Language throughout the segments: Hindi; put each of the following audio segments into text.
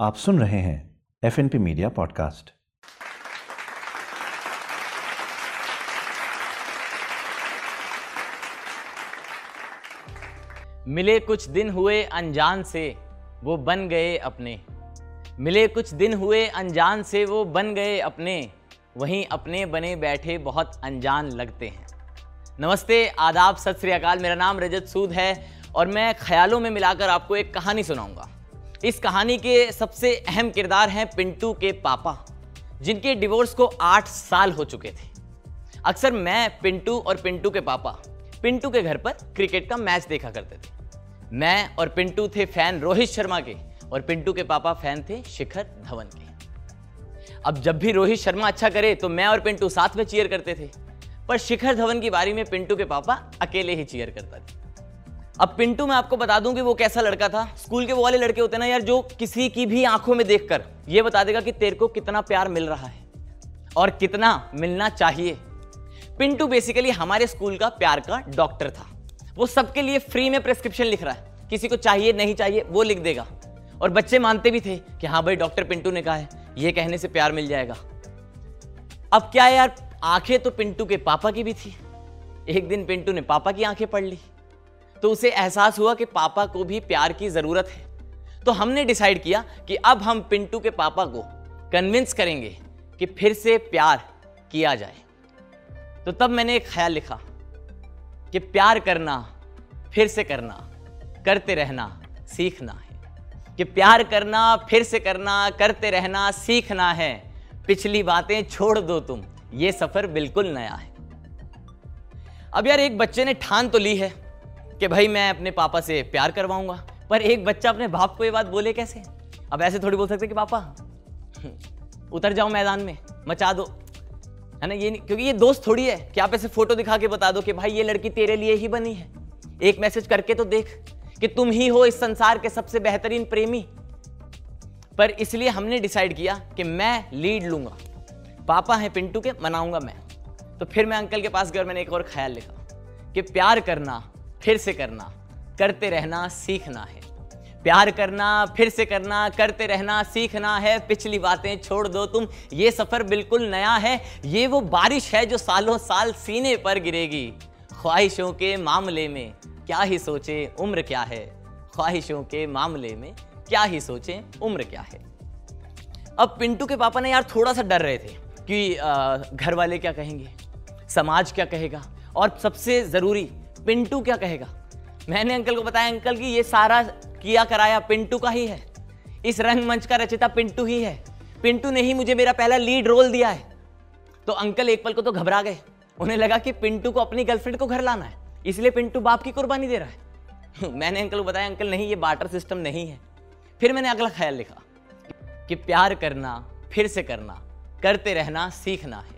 आप सुन रहे हैं F N P media podcast मिले कुछ दिन हुए अनजान से, वो बन गए अपने। मिले कुछ दिन हुए अनजान से, वो बन गए अपने। वहीं अपने बने बैठे बहुत अनजान लगते हैं। नमस्ते, आदाब, सत श्री अकाल। मेरा नाम रजत सूद है और मैं ख्यालों में मिलाकर आपको एक कहानी सुनाऊँगा। इस कहानी के सबसे अहम किरदार हैं पिंटू के पापा, जिनके डिवोर्स को आठ साल हो चुके थे। अक्सर मैं, पिंटू और पिंटू के पापा, पिंटू के घर पर क्रिकेट का मैच देखा करते थे। मैं और पिंटू थे फ़ैन रोहित शर्मा के और पिंटू के पापा फ़ैन थे शिखर धवन के। अब जब भी रोहित शर्मा अच्छा करे तो मैं और पिंटू साथ में चीयर करते थे। पर शिखर धवन की बारी में पिंटू के पापा अकेले ही चीयर करता थे। अब पिंटू मैं आपको बता दूँ कि वो कैसा लड़का था। स्कूल के वो वाले लड़के होते हैं ना यार, जो किसी की भी आँखों में देखकर ये बता देगा कि तेरे को कितना प्यार मिल रहा है और कितना मिलना चाहिए। पिंटू बेसिकली हमारे स्कूल का प्यार का डॉक्टर था। वो सबके लिए फ्री में प्रेस्क्रिप्शन लिख रहा है। किसी को चाहिए, नहीं चाहिए, वो लिख देगा। और बच्चे मानते भी थे कि हाँ भाई डॉक्टर पिंटू ने कहा है, ये कहने से प्यार मिल जाएगा। अब क्या यार, आँखें तो पिंटू के पापा की भी थी। एक दिन पिंटू ने पापा की आँखें पढ़ ली। तो उसे एहसास हुआ कि पापा को भी प्यार की ज़रूरत है। तो हमने डिसाइड किया कि अब हम पिंटू के पापा को कन्विंस करेंगे कि फिर से प्यार किया जाए। तो तब मैंने एक ख्याल लिखा कि प्यार करना, फिर से करना, करते रहना, सीखना है। कि प्यार करना, फिर से करना, करते रहना, सीखना है। पिछली बातें छोड़ दो तुम, ये सफ़र बिल्कुल नया है। अब यार एक बच्चे ने ठान तो ली है। कि भाई मैं अपने पापा से प्यार करवाऊँगा, पर एक बच्चा अपने बाप को ये बात बोले कैसे? अब ऐसे थोड़ी बोल सकते कि पापा, उतर जाओ मैदान में, मचा दो। है ना, ये नहीं, क्योंकि ये दोस्त थोड़ी है कि आप ऐसे फ़ोटो दिखा के बता दो कि भाई ये लड़की तेरे लिए ही बनी है। एक मैसेज करके तो देख कि तुम ही हो इस संसार के सबसे बेहतरीन प्रेमी। पर इसलिए हमने डिसाइड किया कि मैं लीड लूँगा। पापा हैं पिंटू के, मनाऊँगा मैं। तो फिर मैं अंकल के पास गया मैंने एक और ख्याल लिखा कि प्यार करना फिर से करना, करते रहना सीखना है। प्यार करना, फिर से करना, करते रहना सीखना है। पिछली बातें छोड़ दो तुम, ये सफ़र बिल्कुल नया है। ये वो बारिश है जो सालों साल सीने पर गिरेगी। ख्वाहिशों के मामले में क्या ही सोचे, उम्र क्या है? ख्वाहिशों के मामले में क्या ही सोचे, उम्र क्या है? अब पिंटू के पापा ने यार थोड़ा सा डर रहे थे कि घर वाले क्या कहेंगे? समाज क्या कहेगा? और सबसे ज़रूरी पिंटू क्या कहेगा? मैंने अंकल को बताया, अंकल कि ये सारा किया कराया पिंटू का ही है। इस रंगमंच का रचिता पिंटू ही है। पिंटू ने ही मुझे मेरा पहला लीड रोल दिया है। तो अंकल एक पल को तो घबरा गए। उन्हें लगा कि पिंटू को अपनी गर्लफ्रेंड को घर लाना है। इसलिए पिंटू बाप की कुर्बानी दे रहा है। मैंने अंकल को बताया, अंकल नहीं, ये बाटर सिस्टम नहीं है। फिर मैंने अगला ख्याल लिखा कि प्यार करना, फिर से करना, करते रहना, सीखना है।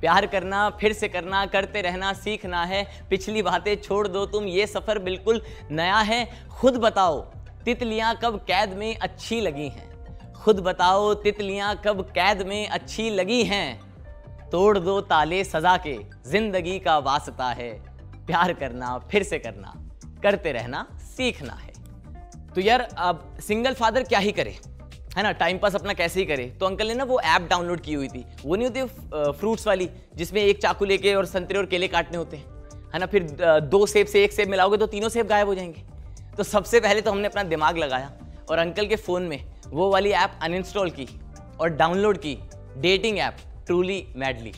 प्यार करना, फिर से करना, करते रहना, सीखना है। पिछली बातें छोड़ दो तुम, ये सफ़र बिल्कुल नया है। खुद बताओ, तितलियाँ कब कैद में अच्छी लगी हैं? खुद बताओ, तितलियाँ कब कैद में अच्छी लगी हैं? तोड़ दो ताले सजा के, ज़िंदगी का वास्ता है। प्यार करना, फिर से करना, करते रहना, सीखना है। तो यार, अब सिंगल फादर क्या ही करे? है ना टाइम पास अपना कैसे ही करे। तो अंकल ने ना वो ऐप डाउनलोड की हुई थी। वो नहीं होती फ्रूट्स वाली, जिसमें एक चाकू लेके और संतरे और केले काटने होते हैं। है ना, फिर दो सेब से एक सेब मिलाओगे तो तीनों सेब गायब हो जाएँगे। तो सबसे पहले तो हमने अपना दिमाग लगाया और अंकल के फ़ोन में वो वाली ऐप अनइंस्टॉल की और डाउनलोड की डेटिंग ऐप ट्रूली मैडली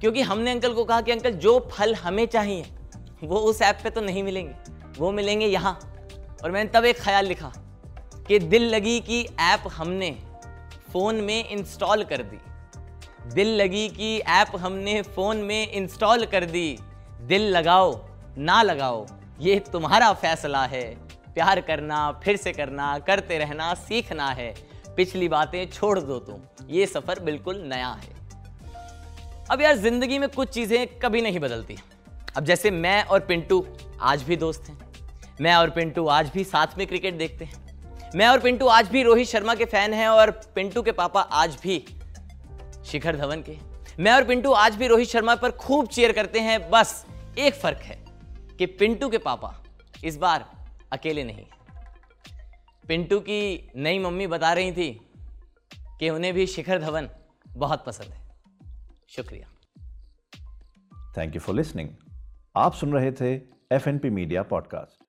क्योंकि हमने अंकल को कहा कि अंकल जो फल हमें चाहिए, वो उस ऐप पे तो नहीं मिलेंगे। वो मिलेंगे यहाँ। और मैंने तब एक ख्याल लिखा कि दिल लगी की ऐप हमने फ़ोन में इंस्टॉल कर दी। दिल लगी की ऐप हमने फ़ोन में इंस्टॉल कर दी। दिल लगाओ, ना लगाओ, ये तुम्हारा फैसला है। प्यार करना, फिर से करना, करते रहना, सीखना है। पिछली बातें छोड़ दो तुम, ये सफ़र बिल्कुल नया है। अब यार, ज़िंदगी में कुछ चीज़ें कभी नहीं बदलती। अब जैसे मैं और पिंटू आज भी दोस्त हैं। मैं और पिंटू आज भी साथ में क्रिकेट देखते हैं। मैं और पिंटू आज भी रोहित शर्मा के फ़ैन हैं और पिंटू के पापा आज भी शिखर धवन के। मैं और पिंटू आज भी रोहित शर्मा पर खूब चेयर करते हैं। बस एक फ़र्क है कि पिंटू के पापा इस बार अकेले नहीं। पिंटू की नई मम्मी बता रही थी कि उन्हें भी शिखर धवन बहुत पसंद है। शुक्रिया। थैंक यू फॉर लिसनिंग आप सुन रहे थे एफएनपी मीडिया पॉडकास्ट